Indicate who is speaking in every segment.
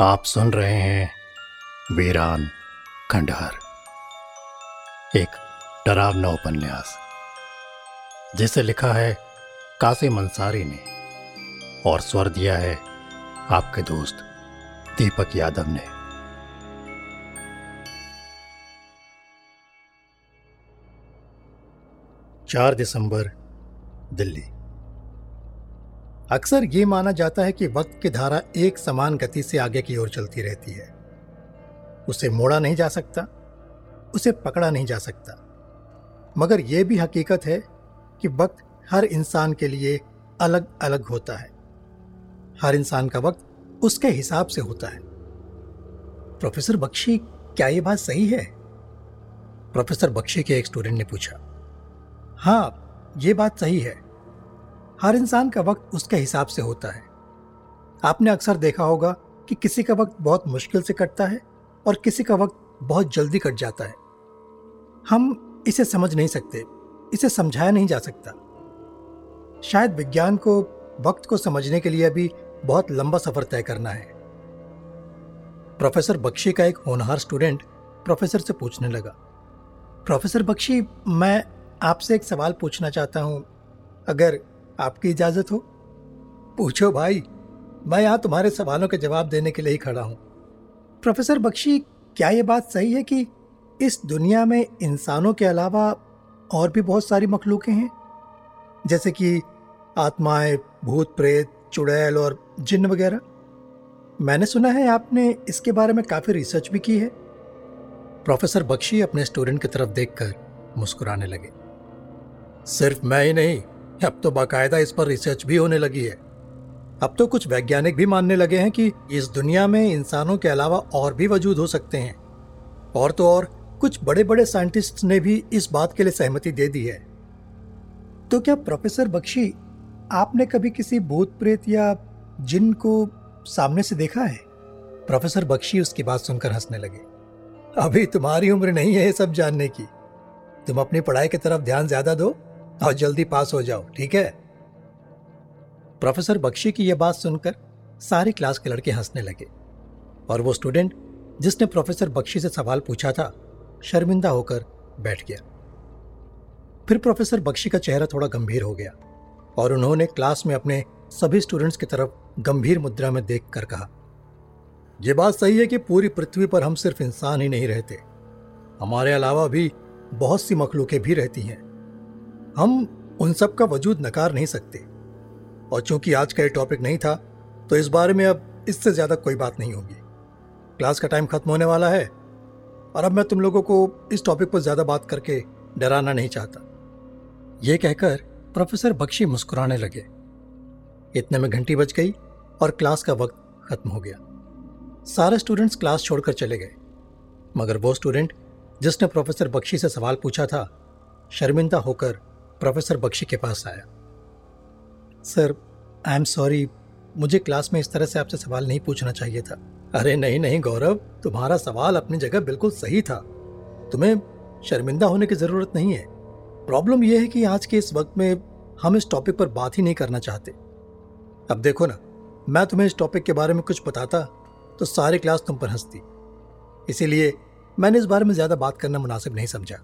Speaker 1: आप सुन रहे हैं वीरान खंडहर। एक डरावना उपन्यास, जिसे लिखा है कासिम अंसारी ने और स्वर दिया है आपके दोस्त दीपक यादव ने। चार दिसंबर, दिल्ली। अक्सर ये माना जाता है कि वक्त की धारा एक समान गति से आगे की ओर चलती रहती है। उसे मोड़ा नहीं जा सकता, उसे पकड़ा नहीं जा सकता। मगर यह भी हकीकत है कि वक्त हर इंसान के लिए अलग अलग होता है। हर इंसान का वक्त उसके हिसाब से होता है। प्रोफेसर बख्शी, क्या यह बात सही है? प्रोफेसर बख्शी के एक स्टूडेंट ने पूछा हाँ ये बात सही है। हर इंसान का वक्त उसके हिसाब से होता है। आपने अक्सर देखा होगा कि किसी का वक्त बहुत मुश्किल से कटता है और किसी का वक्त बहुत जल्दी कट जाता है। हम इसे समझ नहीं सकते, इसे समझाया नहीं जा सकता। शायद विज्ञान को, वक्त को समझने के लिए अभी बहुत लंबा सफ़र तय करना है। प्रोफेसर बख्शी का एक होनहार स्टूडेंट प्रोफेसर से पूछने लगा। प्रोफेसर बख्शी, मैं आपसे एक सवाल पूछना चाहता हूँ। अगर आपकी इजाज़त हो। पूछो भाई, मैं यहाँ तुम्हारे सवालों के जवाब देने के लिए ही खड़ा हूँ। प्रोफेसर बख्शी, क्या यह बात सही है कि इस दुनिया में इंसानों के अलावा और भी बहुत सारी मखलूकें हैं? जैसे कि आत्माएँ, भूत, प्रेत, चुड़ैल और जिन्न वगैरह? मैंने सुना है आपने इसके बारे में काफ़ी रिसर्च भी की है। प्रोफेसर बख्शी अपने स्टूडेंट की तरफ़ देखकर मुस्कुराने लगे। सिर्फ़ मैं ही नहीं अब तो बाकायदा इस पर रिसर्च भी होने लगी है। अब तो कुछ वैज्ञानिक भी मानने लगे हैं कि इस दुनिया में इंसानों के अलावा और भी वजूद हो सकते हैं। और तो और, कुछ बड़े बड़े साइंटिस्ट ने भी इस बात के लिए सहमति दे दी है। तो क्या प्रोफेसर बख्शी, आपने कभी किसी भूत प्रेत या जिन को सामने से देखा है? प्रोफेसर बख्शी उसकी बात सुनकर हंसने लगे। अभी तुम्हारी उम्र नहीं है ये सब जानने की। तुम अपनी पढ़ाई की तरफ़ ध्यान ज़्यादा दो। और जल्दी पास हो जाओ, ठीक है? प्रोफेसर बख्शी की यह बात सुनकर सारी क्लास के लड़के हंसने लगे और वो स्टूडेंट, जिसने प्रोफेसर बख्शी से सवाल पूछा था, शर्मिंदा होकर बैठ गया। फिर प्रोफेसर बख्शी का चेहरा थोड़ा गंभीर हो गया और उन्होंने क्लास में अपने सभी स्टूडेंट्स की तरफ़ गंभीर मुद्रा में देख कर कहा यह बात सही है कि पूरी पृथ्वी पर हम सिर्फ़ इंसान ही नहीं रहते। हमारे अलावा भी बहुत सी मखलूकें भी रहती हैं। हम उन सब का वजूद नकार नहीं सकते। और चूँकि आज का ये टॉपिक नहीं था तो इस बारे में अब इससे ज़्यादा कोई बात नहीं होगी। क्लास का टाइम खत्म होने वाला है, और अब मैं तुम लोगों को इस टॉपिक पर ज़्यादा बात करके डराना नहीं चाहता। यह कहकर प्रोफेसर बख्शी मुस्कुराने लगे। इतने में घंटी बज गई और क्लास का वक्त खत्म हो गया। सारे स्टूडेंट्स क्लास छोड़कर चले गए। मगर वो स्टूडेंट जिसने प्रोफेसर बख्शी से सवाल पूछा था, शर्मिंदा होकर प्रोफेसर बख्शी के पास आया। सर आई एम सॉरी मुझे क्लास में इस तरह से आपसे सवाल नहीं पूछना चाहिए था। अरे नहीं नहीं गौरव, तुम्हारा सवाल अपनी जगह बिल्कुल सही था। तुम्हें शर्मिंदा होने की ज़रूरत नहीं है। प्रॉब्लम यह है कि आज के इस वक्त में हम इस टॉपिक पर बात ही नहीं करना चाहते। अब देखो ना, मैं तुम्हें इस टॉपिक के बारे में कुछ बताता तो सारी क्लास तुम पर हंसती। इसीलिए मैंने इस बारे में ज़्यादा बात करना मुनासिब नहीं समझा।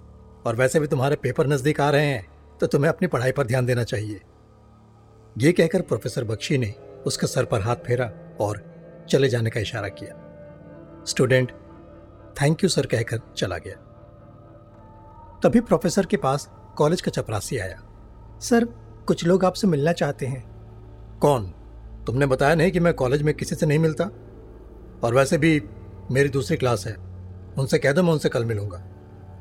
Speaker 1: और वैसे भी तुम्हारे पेपर नज़दीक आ रहे हैं। तो तुम्हें अपनी पढ़ाई पर ध्यान देना चाहिए। ये कहकर प्रोफेसर बख्शी ने उसके सर पर हाथ फेरा और चले जाने का इशारा किया। स्टूडेंट थैंक यू सर कहकर चला गया। तभी प्रोफेसर के पास कॉलेज का चपरासी आया। सर, कुछ लोग आपसे मिलना चाहते हैं। कौन? तुमने बताया नहीं कि मैं कॉलेज में किसी से नहीं मिलता? और वैसे भी मेरी दूसरी क्लास है। उनसे कह दो मैं उनसे कल मिलूँगा।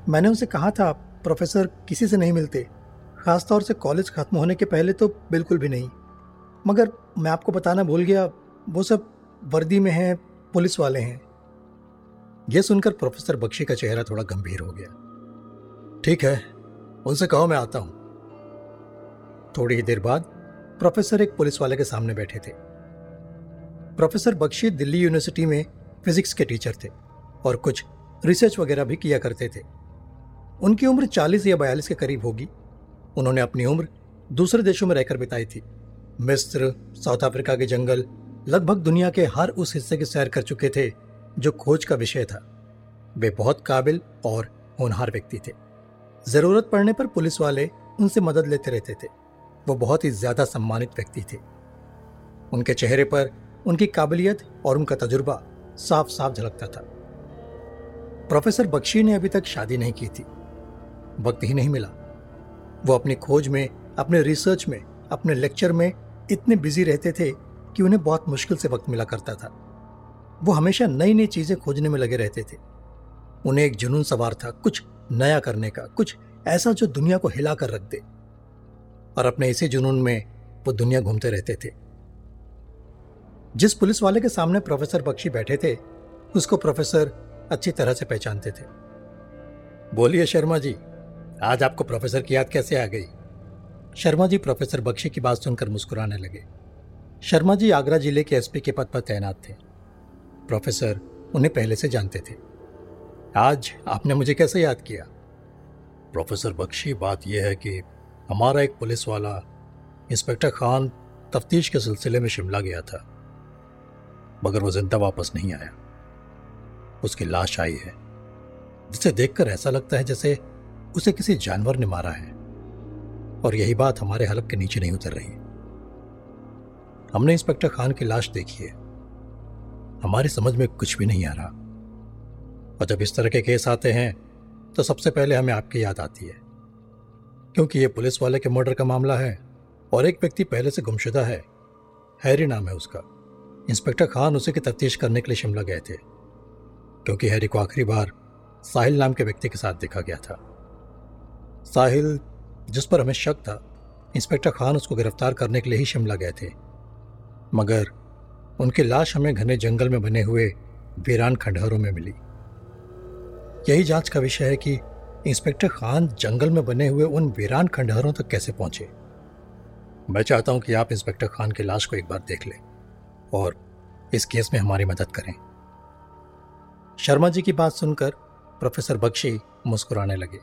Speaker 1: मैंने उनसे कहा था प्रोफेसर किसी से नहीं मिलते। खासतौर से कॉलेज खत्म होने के पहले तो बिल्कुल भी नहीं। मगर मैं आपको बताना भूल गया, वो सब वर्दी में हैं, पुलिस वाले हैं। यह सुनकर प्रोफेसर बख्शी का चेहरा थोड़ा गंभीर हो गया। ठीक है, उनसे कहो, मैं आता हूँ। थोड़ी ही देर बाद प्रोफेसर एक पुलिस वाले के सामने बैठे थे। प्रोफेसर बख्शी दिल्ली यूनिवर्सिटी में फिजिक्स के टीचर थे और कुछ रिसर्च वगैरह भी किया करते थे। उनकी उम्र 40 या 42 के करीब होगी उन्होंने अपनी उम्र दूसरे देशों में रहकर बिताई थी। मिस्र, साउथ अफ्रीका के जंगल लगभग दुनिया के हर उस हिस्से की सैर कर चुके थे, जो खोज का विषय था। वे बहुत काबिल और होनहार व्यक्ति थे। ज़रूरत पड़ने पर पुलिस वाले उनसे मदद लेते रहते थे। वो बहुत ही ज़्यादा सम्मानित व्यक्ति थे। उनके चेहरे पर उनकी काबिलियत और उनका तजुर्बा साफ़ साफ़ झलकता था। प्रोफेसर बख्शी ने अभी तक शादी नहीं की थी। वक्त ही नहीं मिला। वो अपनी खोज में, अपने रिसर्च में, अपने लेक्चर में इतने बिज़ी रहते थे कि उन्हें बहुत मुश्किल से वक्त मिला करता था। वो हमेशा नई नई चीज़ें खोजने में लगे रहते थे। उन्हें एक जुनून सवार था, कुछ नया करने का, कुछ ऐसा जो दुनिया को हिला कर रख दे। और अपने इसी जुनून में वो दुनिया घूमते रहते थे। जिस पुलिस वाले के सामने प्रोफेसर बख्शी बैठे थे, उसको प्रोफेसर अच्छी तरह से पहचानते थे। बोलिए शर्मा जी। आज आपको प्रोफेसर की याद कैसे आ गई? शर्मा जी प्रोफेसर बख्शी की बात सुनकर मुस्कुराने लगे। शर्मा जी आगरा ज़िले के एसपी के पद पर तैनात थे। प्रोफेसर उन्हें पहले से जानते थे। आज आपने मुझे कैसे याद किया?
Speaker 2: प्रोफेसर बख्शी, बात यह है कि हमारा एक पुलिस वाला इंस्पेक्टर खान तफ्तीश के सिलसिले में शिमला गया था। मगर वो ज़िंदा वापस नहीं आया। उसकी लाश आई है, जिसे देखकर ऐसा लगता है जैसे उसे किसी जानवर ने मारा है। और यही बात हमारे हलक के नीचे नहीं उतर रही। हमने इंस्पेक्टर खान की लाश देखी है। हमारी समझ में कुछ भी नहीं आ रहा। और जब इस तरह के केस आते हैं तो सबसे पहले हमें आपकी याद आती है। क्योंकि ये पुलिस वाले के मर्डर का मामला है, और एक व्यक्ति पहले से गुमशुदा है। हैरी नाम है उसका। इंस्पेक्टर खान उसे की तफ्तीश करने के लिए शिमला गए थे। क्योंकि हैरी को आखिरी बार साहिल नाम के व्यक्ति के साथ देखा गया था। साहिल, जिस पर हमें शक था, इंस्पेक्टर खान उसको गिरफ़्तार करने के लिए ही शिमला गए थे। मगर उनकी लाश हमें घने जंगल में बने हुए वीरान खंडहरों में मिली। यही जाँच का विषय है कि इंस्पेक्टर खान जंगल में बने हुए उन वीरान खंडहरों तक कैसे पहुँचे। मैं चाहता हूँ कि आप इंस्पेक्टर खान की लाश को एक बार देख लें और इस केस में हमारी मदद करें।
Speaker 1: शर्मा जी की बात सुनकर प्रोफेसर बख्शी मुस्कुराने लगे।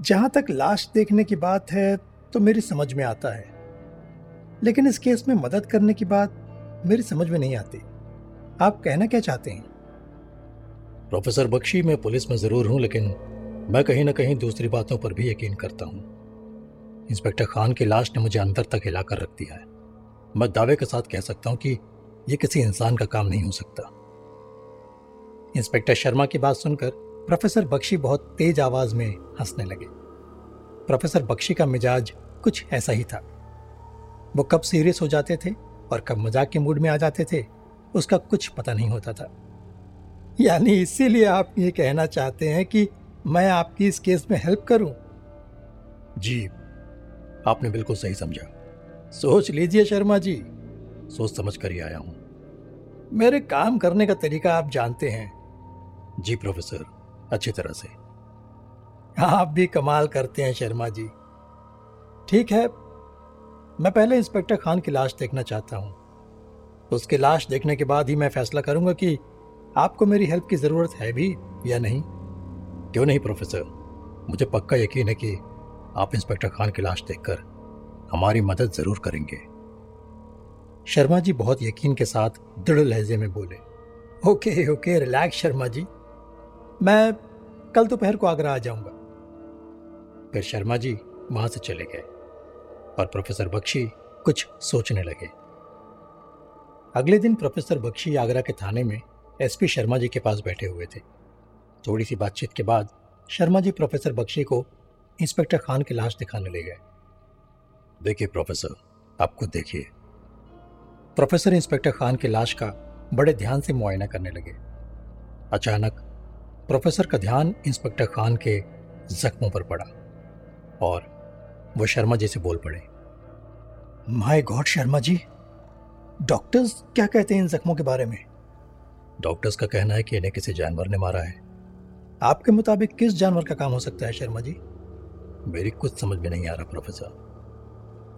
Speaker 1: जहाँ तक लाश देखने की बात है तो मेरी समझ में आता है। लेकिन इस केस में मदद करने की बात मेरी समझ में नहीं आती। आप कहना क्या चाहते हैं?
Speaker 2: प्रोफेसर बख्शी, मैं पुलिस में ज़रूर हूँ, लेकिन मैं कहीं ना कहीं दूसरी बातों पर भी यकीन करता हूँ। इंस्पेक्टर खान की लाश ने मुझे अंदर तक हिलाकर रख दिया है। मैं दावे के साथ कह सकता हूँ कि यह किसी इंसान का काम नहीं हो सकता।
Speaker 1: इंस्पेक्टर शर्मा की बात सुनकर प्रोफेसर बख्शी बहुत तेज आवाज़ में हंसने लगे। प्रोफेसर बख्शी का मिजाज कुछ ऐसा ही था। वो कब सीरियस हो जाते थे और कब मज़ाक के मूड में आ जाते थे उसका कुछ पता नहीं होता था। यानी इसीलिए आप ये कहना चाहते हैं कि मैं आपकी इस केस में हेल्प करूँ?
Speaker 2: जी आपने बिल्कुल सही समझा।
Speaker 1: सोच लीजिए शर्मा जी।
Speaker 2: सोच समझ कर ही आया हूँ।
Speaker 1: मेरे काम करने का तरीका आप जानते हैं।
Speaker 2: जी प्रोफेसर। अच्छी तरह से।
Speaker 1: आप भी कमाल करते हैं शर्मा जी। ठीक है, मैं पहले इंस्पेक्टर खान की लाश देखना चाहता हूँ। उसकी लाश देखने के बाद ही मैं फैसला करूँगा कि आपको मेरी हेल्प की ज़रूरत है भी या नहीं।
Speaker 2: क्यों नहीं, प्रोफेसर? मुझे पक्का यकीन है कि आप इंस्पेक्टर खान की लाश देखकर हमारी मदद ज़रूर करेंगे।
Speaker 1: शर्मा जी बहुत यकीन के साथ दृढ़ लहजे में बोले, okay okay, relax Sharma ji. मैं कल दोपहर को आगरा आ जाऊँगा।
Speaker 2: फिर शर्मा जी वहाँ से चले गए और प्रोफेसर बख्शी कुछ सोचने लगे।
Speaker 1: अगले दिन प्रोफेसर बख्शी आगरा के थाने में एसपी शर्मा जी के पास बैठे हुए थे। थोड़ी सी बातचीत के बाद शर्मा जी प्रोफेसर बख्शी को इंस्पेक्टर खान की लाश दिखाने ले गए।
Speaker 2: देखिए प्रोफेसर, आप खुद देखिए।
Speaker 1: प्रोफेसर इंस्पेक्टर खान की लाश का बड़े ध्यान से मुआयना करने लगे। अचानक प्रोफेसर का ध्यान इंस्पेक्टर खान के जख्मों पर पड़ा और वो शर्मा जी से बोल पड़े। My God, Sharma ji, doctors क्या कहते हैं इन जख्मों के बारे में?
Speaker 2: डॉक्टर्स का कहना है कि इन्हें किसी जानवर ने मारा है।
Speaker 1: आपके मुताबिक किस जानवर का काम हो सकता है, शर्मा जी?
Speaker 2: मेरी कुछ समझ में नहीं आ रहा, प्रोफेसर।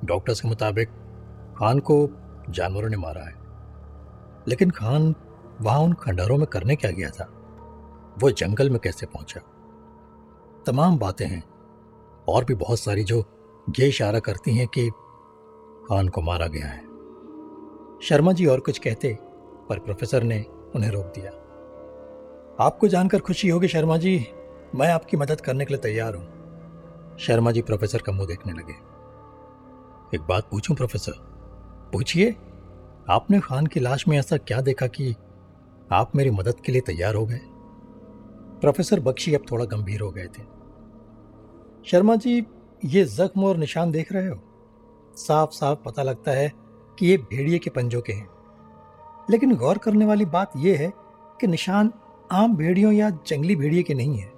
Speaker 2: डॉक्टर्स के मुताबिक खान को जानवरों ने मारा है। लेकिन खान वहाँ उन खंडहरों में करने क्या गया था? वो जंगल में कैसे पहुँचा? तमाम बातें हैं। और भी बहुत सारी जो ये इशारा करती हैं कि खान को मारा गया है।
Speaker 1: शर्मा जी और कुछ कहते, पर प्रोफेसर ने उन्हें रोक दिया। आपको जानकर खुशी होगी शर्मा जी, मैं आपकी मदद करने के लिए तैयार हूँ। शर्मा जी प्रोफेसर का मुँह देखने लगे। एक बात पूछूँ प्रोफेसर? पूछिए। आपने खान की लाश में ऐसा क्या देखा कि आप मेरी मदद के लिए तैयार हो गए? प्रोफेसर बख्शी अब थोड़ा गंभीर हो गए थे। शर्मा जी, ये जख्म और निशान देख रहे हो? साफ़ साफ़ पता लगता है कि ये भेड़िए के पंजों के हैं। लेकिन गौर करने वाली बात यह है कि निशान आम भेड़ियों या जंगली भेड़िए के नहीं है।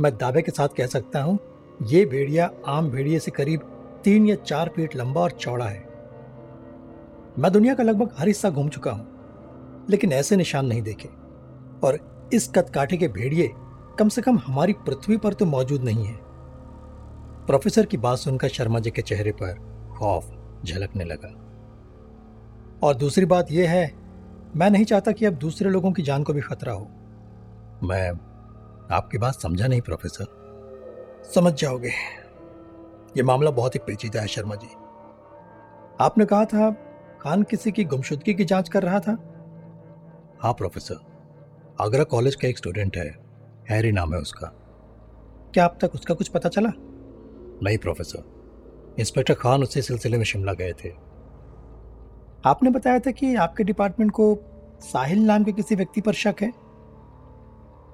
Speaker 1: मैं दावे के साथ कह सकता हूँ, ये भेड़िया आम भेड़िए से करीब तीन या चार फीट लंबा और चौड़ा है। मैं दुनिया का लगभग हर हिस्सा घूम चुका हूँ, लेकिन ऐसे निशान नहीं देखे। और इस कदकाठे के भेड़िए कम से कम हमारी पृथ्वी पर तो मौजूद नहीं है। प्रोफेसर की बात सुनकर शर्मा जी के चेहरे पर खौफ झलकने लगा। और दूसरी बात यह है, मैं नहीं चाहता कि अब दूसरे लोगों की जान को भी खतरा हो। मैं आपकी बात समझा नहीं, प्रोफेसर। समझ जाओगे। यह मामला बहुत ही पेचीदा है, शर्मा जी। आपने कहा था, खान किसी की गुमशुदगी की जाँच कर रहा था? हाँ प्रोफेसर। आगरा कॉलेज का एक स्टूडेंट है, हैरी नाम है उसका। क्या अब तक उसका कुछ पता चला? नहीं, प्रोफेसर। इंस्पेक्टर खान उसी सिलसिले में शिमला गए थे। आपने बताया था कि आपके डिपार्टमेंट को साहिल नाम के किसी व्यक्ति पर शक है?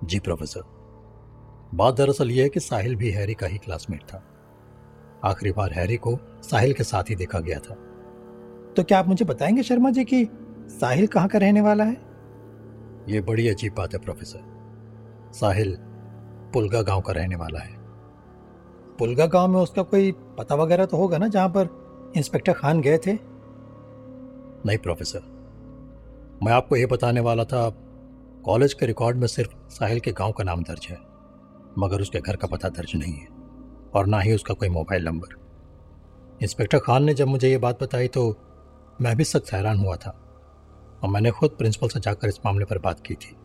Speaker 1: जी, प्रोफेसर। बात दरअसल यह है कि साहिल भी हैरी का ही क्लासमेट था। आखिरी बार हैरी को साहिल के साथ ही देखा गया था। तो क्या आप मुझे बताएँगे शर्मा जी कि साहिल कहाँ का रहने वाला है? यह बड़ी अजीब बात है, प्रोफेसर। साहिल पुलगा गाँव का रहने वाला है। पुलगा गाँव में उसका कोई पता वगैरह तो होगा ना, जहाँ पर इंस्पेक्टर खान गए थे? नहीं, प्रोफेसर। मैं आपको यह बताने वाला था, कॉलेज के रिकॉर्ड में सिर्फ़ साहिल के गाँव का नाम दर्ज है, मगर उसके घर का पता दर्ज नहीं है, और ना ही उसका कोई मोबाइल नंबर। इंस्पेक्टर खान ने जब मुझे ये बात बताई तो मैं भी सख्त हैरान हुआ था। और मैंने खुद प्रिंसिपल से जाकर इस मामले पर बात की थी।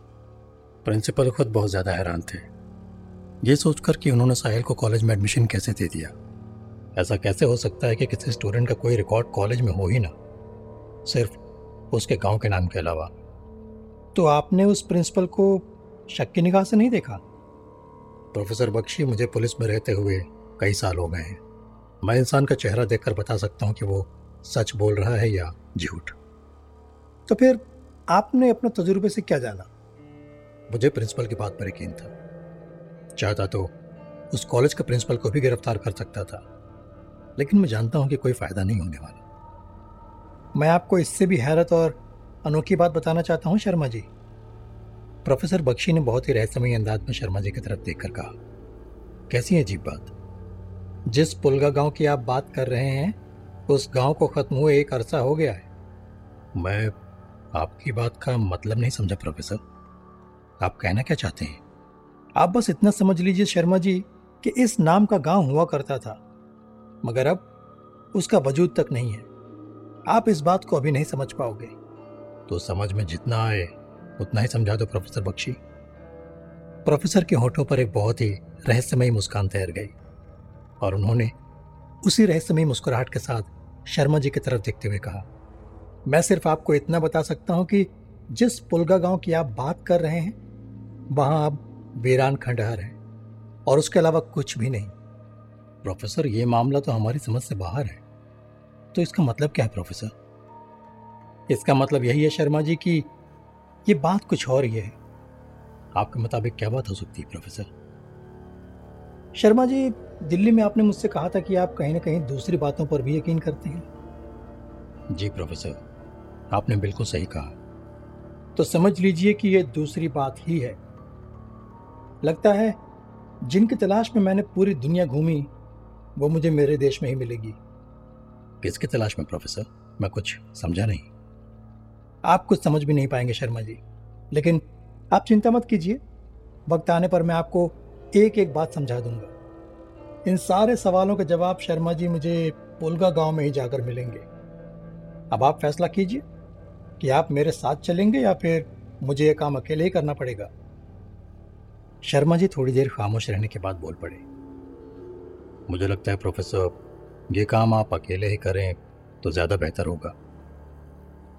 Speaker 1: प्रिंसिपल खुद बहुत ज़्यादा हैरान थे। ये सोचकर कि उन्होंने साहिल को कॉलेज में एडमिशन कैसे दे दिया। ऐसा कैसे हो सकता है कि किसी स्टूडेंट का कोई रिकॉर्ड कॉलेज में हो ही ना। सिर्फ़ उसके गाँव के नाम के अलावा। तो आपने उस प्रिंसिपल को शक की निगाह से नहीं देखा? प्रोफेसर बख्शी मुझे पुलिस में रहते हुए कई साल हो गए हैं। मैं इंसान का चेहरा देखकर बता सकता हूँ कि वो सच बोल रहा है या झूठ। तो फिर आपने अपने तजुर्बे से क्या जाना? मुझे प्रिंसिपल की बात पर यकीन था। चाहता तो उस कॉलेज के प्रिंसिपल को भी गिरफ़्तार कर सकता था लेकिन मैं जानता हूँ कि कोई फ़ायदा नहीं होने वाला। मैं आपको इससे भी हैरत और अनोखी बात बताना चाहता हूँ शर्मा जी। प्रोफेसर बख्शी ने बहुत ही रहस्यमय अंदाज में शर्मा जी की तरफ़ देखकर कहा कैसी अजीब बात। जिस पुलगा गाँव की आप बात कर रहे हैं उस गाँव को खत्म हुए एक अरसा हो गया है। मैं आपकी बात का मतलब नहीं समझा, प्रोफेसर। आप कहना क्या चाहते हैं? आप बस इतना समझ लीजिए शर्मा जी कि इस नाम का गाँव हुआ करता था। मगर अब उसका वजूद तक नहीं है। आप इस बात को अभी नहीं समझ पाओगे। तो समझ में जितना आए, उतना ही समझा दो, प्रोफेसर बख्शी। प्रोफेसर के होठों पर एक बहुत ही रहस्यमयी मुस्कान तैर गई और उन्होंने उसी रहस्यमयी मुस्कुराहट के साथ शर्मा जी की तरफ़ देखते हुए कहा मैं सिर्फ़ आपको इतना बता सकता हूँ कि जिस पुलगा गाँव की आप बात कर रहे हैं, वहाँ अब वीरान खंडहर है, और उसके अलावा कुछ भी नहीं। प्रोफेसर, ये मामला तो हमारी समझ से बाहर है। तो इसका मतलब क्या है, प्रोफेसर? इसका मतलब यही है शर्मा जी कि ये बात कुछ और ही है। आपके मुताबिक क्या बात हो सकती है, प्रोफेसर? शर्मा जी, दिल्ली में आपने मुझसे कहा था कि आप कहीं ना कहीं दूसरी बातों पर भी यकीन करते हैं। जी, प्रोफेसर। आपने बिल्कुल सही कहा। तो समझ लीजिए कि यह दूसरी बात ही है। लगता है, जिनकी तलाश में मैंने पूरी दुनिया घूमी, वो मुझे मेरे देश में ही मिलेगी। किसकी तलाश में, प्रोफेसर? मैं कुछ समझा नहीं। आप कुछ समझ भी नहीं पाएँगे, शर्मा जी। लेकिन आप चिंता मत कीजिए। वक्त आने पर मैं आपको एक एक बात समझा दूँगा। इन सारे सवालों के जवाब शर्मा जी मुझे पुलगा गाँव में ही जाकर मिलेंगे। अब आप फैसला कीजिए। कि आप मेरे साथ चलेंगे या फिर मुझे यह काम अकेले ही करना पड़ेगा? शर्मा जी थोड़ी देर खामोश रहने के बाद बोल पड़े। मुझे लगता है प्रोफेसर, ये काम आप अकेले ही करें तो ज़्यादा बेहतर होगा।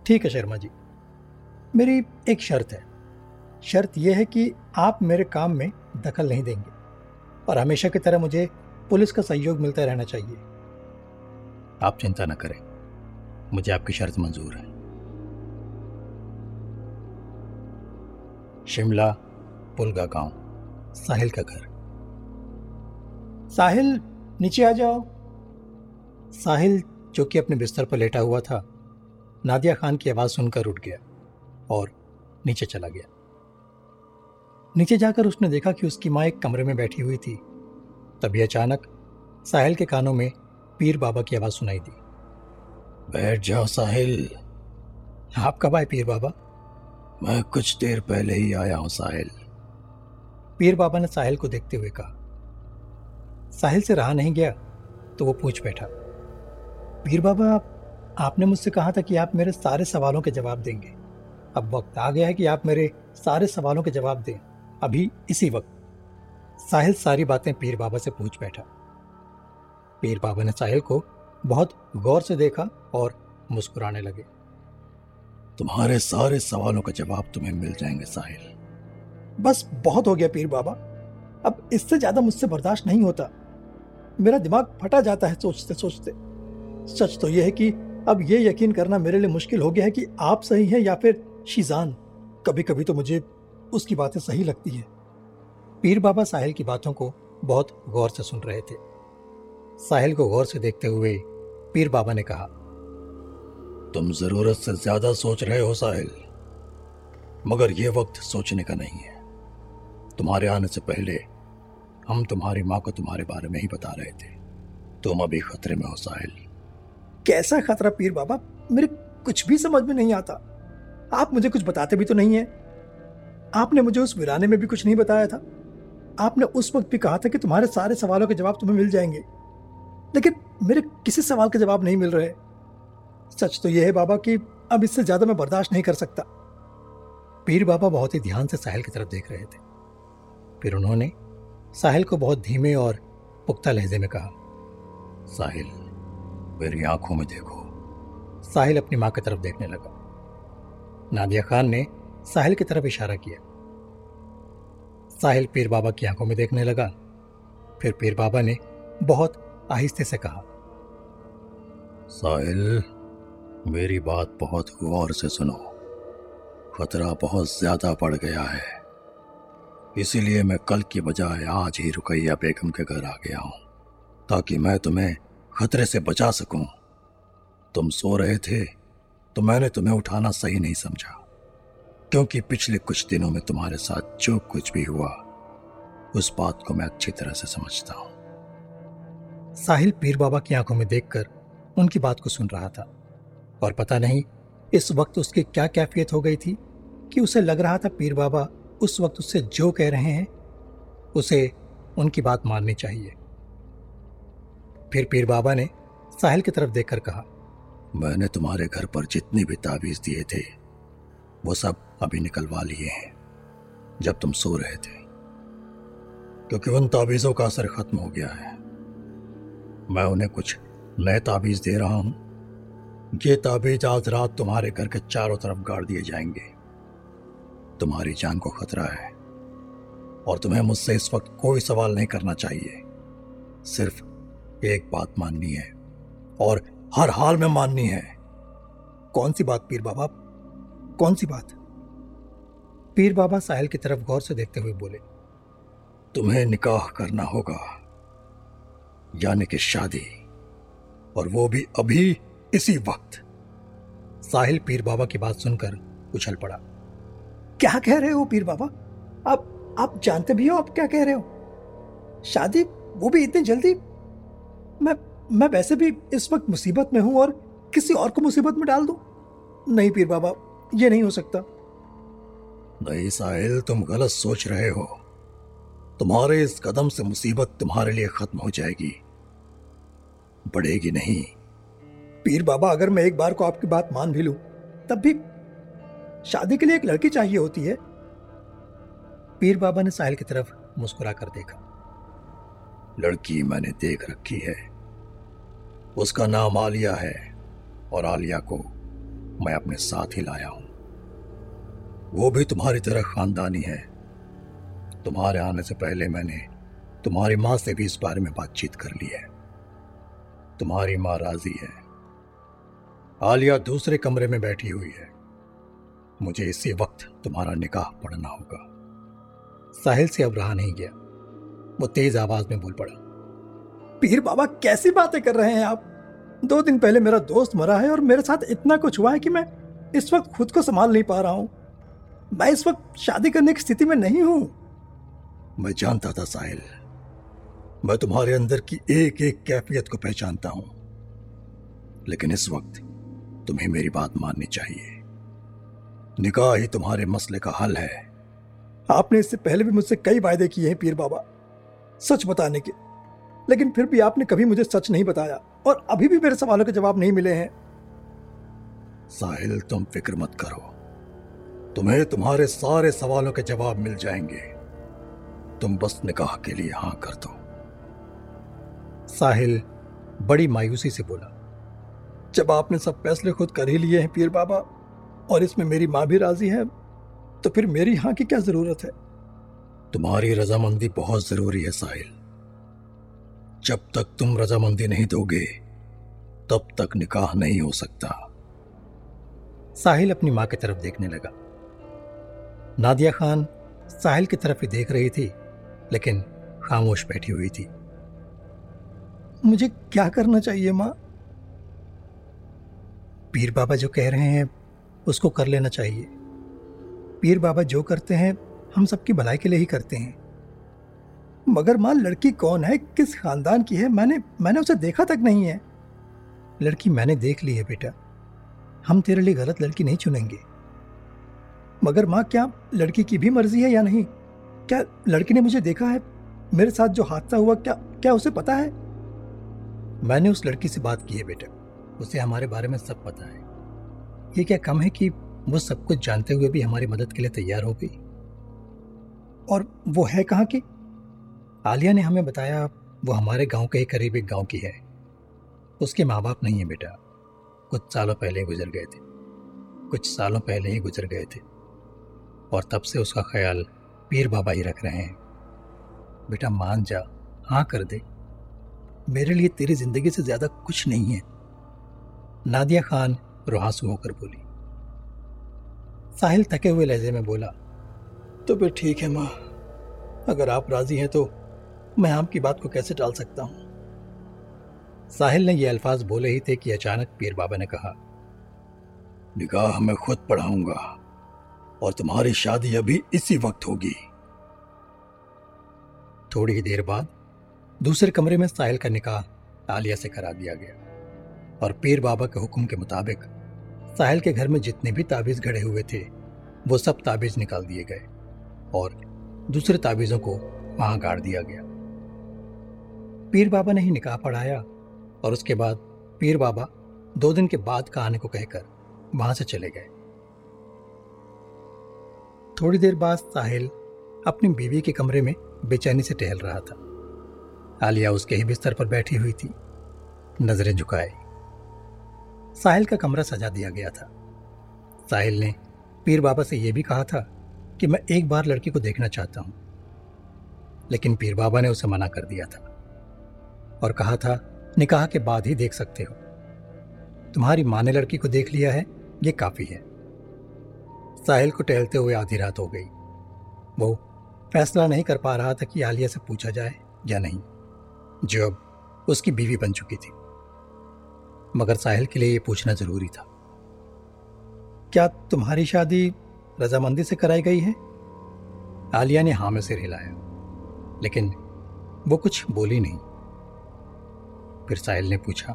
Speaker 1: ठीक है शर्मा जी। मेरी एक शर्त है। शर्त यह है कि आप मेरे काम में दखल नहीं देंगे और हमेशा की तरह मुझे पुलिस का सहयोग मिलता रहना चाहिए।
Speaker 2: आप चिंता न करें। मुझे आपकी शर्त मंजूर है। शिमला पुलगा गाँव साहिल का घर।
Speaker 1: साहिल, नीचे आ जाओ। साहिल, जो कि अपने बिस्तर पर लेटा हुआ था, नादिया खान की आवाज़ सुनकर उठ गया और नीचे चला गया। नीचे जाकर उसने देखा कि उसकी माँ एक कमरे में बैठी हुई थी। तभी अचानक साहिल के कानों में पीर बाबा की आवाज़ सुनाई दी।
Speaker 2: बैठ जाओ साहिल।
Speaker 1: आप कब आए पीर बाबा?
Speaker 2: मैं कुछ देर पहले ही आया हूँ साहिल।
Speaker 1: पीर बाबा ने साहिल को देखते हुए कहा, साहिल से रहा नहीं गया? तो वो पूछ बैठा, पीर बाबा, आपने मुझसे कहा था कि आप मेरे सारे सवालों के जवाब देंगे। अब वक्त आ गया है कि आप मेरे सारे सवालों के जवाब दें। अभी इसी वक्त। साहिल सारी बातें पीर बाबा से पूछ बैठा। पीर बाबा ने साहिल को बहुत गौर से देखा और मुस्कुराने लगे।
Speaker 2: तुम्हारे सारे सवालों का जवाब तुम्हें मिल जाएँगे, साहिल।
Speaker 1: बस बहुत हो गया पीर बाबा। अब इससे ज़्यादा मुझसे बर्दाश्त नहीं होता। मेरा दिमाग फटा जाता है सोचते सोचते। सच तो यह है कि अब यह यकीन करना मेरे लिए मुश्किल हो गया है कि आप सही हैं या फिर शीजान। कभी कभी तो मुझे उसकी बातें सही लगती है। पीर बाबा साहिल की बातों को बहुत गौर से सुन रहे थे। साहिल को गौर से देखते हुए पीर बाबा ने कहा
Speaker 2: तुम ज़रूरत से ज़्यादा सोच रहे हो साहिल। मगर यह वक्त सोचने का नहीं है। तुम्हारे आने से पहले हम तुम्हारी माँ को तुम्हारे बारे में ही बता रहे थे। तुम अभी खतरे में हो साहिल।
Speaker 1: कैसा खतरा पीर बाबा? मेरे कुछ भी समझ में नहीं आता। आप मुझे कुछ बताते भी तो नहीं है। आपने मुझे उस वीराने में भी कुछ नहीं बताया था। आपने उस वक्त भी कहा था कि तुम्हारे सारे सवालों के जवाब तुम्हें मिल जाएँगे। लेकिन मेरे किसी सवाल के जवाब नहीं मिल रहे। सच तो यह है बाबा कि अब इससे ज़्यादा मैं बर्दाश्त नहीं कर सकता। पीर बाबा बहुत ही ध्यान से साहिल की तरफ़ देख रहे थे। फिर उन्होंने साहिल को बहुत धीमे और पुख्ता लहजे में कहा,
Speaker 2: साहिल, मेरी आँखों में देखो।
Speaker 1: साहिल अपनी माँ की तरफ़ देखने लगा। नादिया खान ने साहिल की तरफ़ इशारा किया। साहिल पीर बाबा की आँखों में देखने लगा। फिर पीर बाबा ने बहुत आहिस्ते से कहा,
Speaker 2: साहिल मेरी बात बहुत गौर से सुनो। खतरा बहुत ज़्यादा पड़ गया है। इसीलिए मैं कल की बजाय आज ही रुकैया बेगम के घर आ गया हूँ, ताकि मैं तुम्हें खतरे से बचा सकूँ। तुम सो रहे थे तो मैंने तुम्हें उठाना सही नहीं समझा, क्योंकि पिछले कुछ दिनों में तुम्हारे साथ जो कुछ भी हुआ, उस बात को मैं अच्छी तरह से समझता हूँ।
Speaker 1: साहिल पीर बाबा की आँखों में देखकर उनकी बात को सुन रहा था। और पता नहीं इस वक्त उसकी क्या कैफियत हो गई थी कि उसे लग रहा था पीर बाबा उस वक्त उससे जो कह रहे हैं, उसे उनकी बात माननी चाहिए। फिर पीर बाबा ने साहिल की तरफ़ देखकर कहा,
Speaker 2: मैंने तुम्हारे घर पर जितने भी ताबीज दिए थे, वो सब अभी निकलवा लिए हैं, जब तुम सो रहे थे। क्योंकि उन ताबीजों का असर खत्म हो गया है। मैं उन्हें कुछ नए ताबीज दे रहा हूँ ये ताबीज आज रात तुम्हारे घर के चारों तरफ़ गाड़ दिए जाएँगे। तुम्हारी जान को खतरा है और तुम्हें मुझसे इस वक्त कोई सवाल नहीं करना चाहिए। सिर्फ़ एक बात माननी है और हर हाल में माननी है।
Speaker 1: कौन सी बात पीर बाबा? कौन सी बात? पीर बाबा साहिल की तरफ़ गौर से देखते हुए बोले,
Speaker 2: तुम्हें निकाह करना होगा, यानी कि शादी, और वो भी अभी इसी वक्त
Speaker 1: साहिल पीर बाबा की बात सुनकर उछल पड़ा। क्या कह रहे हो पीर बाबा? आप आप जानते भी हो आप क्या कह रहे हो? शादी वो भी इतनी जल्दी? मैं मैं वैसे भी इस वक्त मुसीबत में हूँ और किसी और को मुसीबत में डाल दूँ? नहीं पीर बाबा, ये नहीं हो सकता।
Speaker 2: नहीं साहिल, तुम गलत सोच रहे हो। तुम्हारे इस कदम से मुसीबत तुम्हारे लिए खत्म हो जाएगी। बढ़ेगी नहीं।
Speaker 1: पीर बाबा, अगर मैं एक बार को आपकी बात मान भी लूँ, तब भी शादी के लिए एक लड़की चाहिए होती है। पीर बाबा ने साहिल की तरफ़ मुस्कुरा कर देखा।
Speaker 2: लड़की मैंने देख रखी है। उसका नाम आलिया है और आलिया को मैं अपने साथ ही लाया हूँ। वो भी तुम्हारी तरह खानदानी है। तुम्हारे आने से पहले मैंने तुम्हारी माँ से भी इस बारे में बातचीत कर ली है। तुम्हारी माँ राज़ी है। आलिया दूसरे कमरे में बैठी हुई है। मुझे इसी वक्त तुम्हारा निकाह पढ़ना होगा।
Speaker 1: साहिल से अब रहा नहीं गया। वो तेज आवाज़ में बोल पड़ा, पीर बाबा, कैसी बातें कर रहे हैं आप? दो दिन पहले मेरा दोस्त मरा है और मेरे साथ इतना कुछ हुआ है कि मैं इस वक्त खुद को संभाल नहीं पा रहा हूँ। मैं इस वक्त शादी करने की स्थिति में नहीं हूँ।
Speaker 2: मैं जानता था साहिल। मैं तुम्हारे अंदर की एक एक कैफियत को पहचानता हूँ। लेकिन इस वक्त तुम्हें मेरी बात माननी चाहिए। निकाह ही तुम्हारे मसले का हल है।
Speaker 1: आपने इससे पहले भी मुझसे कई वायदे किए हैं, पीर बाबा। सच बताने के। लेकिन फिर भी आपने कभी मुझे सच नहीं बताया, और अभी भी मेरे सवालों के जवाब नहीं मिले हैं।
Speaker 2: साहिल, तुम फ़िक्र मत करो। तुम्हें तुम्हारे सारे सवालों के जवाब मिल जाएँगे। तुम बस निकाह के लिए हाँ कर दो।
Speaker 1: साहिल, बड़ी मायूसी से बोला। जब आपने सब फैसले खुद कर ही लिए हैं पीर बाबा और इसमें मेरी माँ भी राज़ी है तो फिर मेरी हाँ की क्या ज़रूरत है?
Speaker 2: तुम्हारी रजामंदी बहुत ज़रूरी है साहिल। जब तक तुम रजामंदी नहीं दोगे तब तक निकाह नहीं हो सकता।
Speaker 1: साहिल अपनी माँ की तरफ़ देखने लगा। नादिया खान साहिल की तरफ़ ही देख रही थी लेकिन खामोश बैठी हुई थी। मुझे क्या करना चाहिए माँ? पीर बाबा जो कह रहे हैं, उसको कर लेना चाहिए। पीर बाबा जो करते हैं, हम सबकी भलाई के लिए ही करते हैं। मगर माँ, लड़की कौन है? किस खानदान की है? मैंने मैंने उसे देखा तक नहीं है। लड़की, मैंने देख ली है बेटा। हम तेरे लिए गलत लड़की नहीं चुनेंगे। मगर माँ, क्या लड़की की भी मर्ज़ी है या नहीं? क्या लड़की ने मुझे देखा है? मेरे साथ जो हादसा हुआ, क्या क्या उसे पता है? मैंने उस लड़की से बात की है बेटा। उसे हमारे बारे में सब पता है। ये क्या कम है कि वो सब कुछ जानते हुए भी हमारी मदद के लिए तैयार हो गई? और वो है कहाँ की? आलिया ने हमें बताया, वो हमारे गाँव के ही करीब एक गाँव की है। उसके माँ बाप नहीं है बेटा। कुछ सालों पहले ही गुजर गए थे। कुछ सालों पहले ही गुजर गए थे। और तब से उसका ख्याल पीर बाबा ही रख रहे हैं। बेटा मान जा हाँ कर दे। मेरे लिए तेरी ज़िंदगी से ज़्यादा कुछ नहीं है। नादिया खान रुहासू होकर बोली। साहिल थके हुए लहजे में बोला तो फिर ठीक है माँ। अगर आप राज़ी हैं तो मैं आपकी बात को कैसे टाल सकता हूँ? साहिल ने ये अल्फाज बोले ही थे कि अचानक पीर बाबा ने कहा,
Speaker 2: निगाह मैं खुद पढ़ाऊँगा और तुम्हारी शादी अभी इसी वक्त होगी।
Speaker 1: थोड़ी ही देर बाद दूसरे कमरे में साहिल का निकाह आलिया से करा दिया गया। और पीर बाबा के हुक्म के मुताबिक, साहिल के घर में जितने भी ताबीज गड़े हुए थे, वो सब ताबीज निकाल दिए गए और दूसरे ताबीजों को वहाँ गाड़ दिया गया। पीर बाबा ने ही निकाह पढ़ाया और उसके बाद पीर बाबा दो दिन के बाद का आने को कहकर वहाँ से चले गए। थोड़ी देर बाद साहिल अपनी बीवी के कमरे में बेचैनी से टहल रहा था। आलिया उसके ही बिस्तर पर बैठी हुई थी। नज़रें झुकाए। साहिल का कमरा सजा दिया गया था। साहिल ने पीर बाबा से यह भी कहा था कि मैं एक बार लड़की को देखना चाहता हूँ। लेकिन पीर बाबा ने उसे मना कर दिया था और कहा था, निकाह के बाद ही देख सकते हो। तुम्हारी माँ ने लड़की को देख लिया है, ये काफ़ी है। साहिल को टहलते हुए आधी रात हो गई। वो फैसला नहीं कर पा रहा था कि आलिया से पूछा जाए या नहीं। जो अब उसकी बीवी बन चुकी थी। मगर साहिल के लिए ये पूछना ज़रूरी था। क्या तुम्हारी शादी रजामंदी से कराई गई है? आलिया ने हाँ में सिर हिलाया, लेकिन वो कुछ बोली नहीं। फिर साहिल ने पूछा,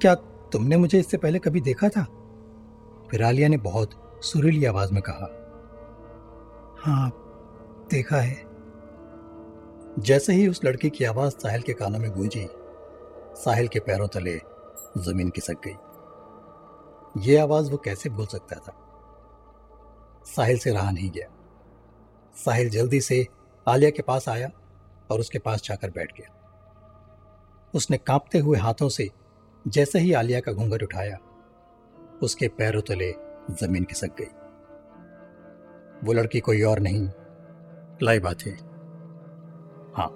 Speaker 1: क्या तुमने मुझे इससे पहले कभी देखा था? फिर आलिया ने बहुत सुरीली आवाज़ में कहा हाँ देखा है। जैसे ही उस लड़की की आवाज़ साहिल के कानों में गूंजी, साहिल के पैरों तले ज़मीन खिसक गई। ये आवाज़ वो कैसे भूल सकता था? साहिल से रहा नहीं गया। साहिल जल्दी से आलिया के पास आया और उसके पास जाकर बैठ गया। उसने कांपते हुए हाथों से जैसे ही आलिया का घूंघट उठाया,
Speaker 2: उसके पैरों तले ज़मीन खिसक गई। वो लड़की कोई और नहीं, लाइबा थी। हाँ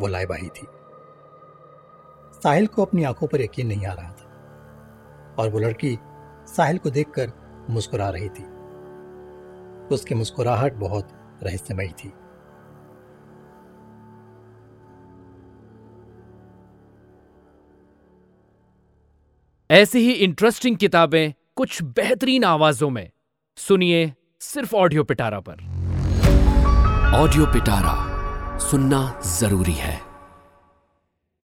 Speaker 2: वो लाइबा ही थी।
Speaker 1: साहिल को अपनी आँखों पर यकीन नहीं आ रहा था। और वो लड़की साहिल को देखकर मुस्कुरा रही थी। उसकी मुस्कुराहट बहुत रहस्यमयी थी।
Speaker 3: ऐसी ही इंटरेस्टिंग किताबें कुछ बेहतरीन आवाजों में। सुनिए सिर्फ़ ऑडियो पिटारा पर।
Speaker 4: ऑडियो पिटारा सुनना ज़रूरी है।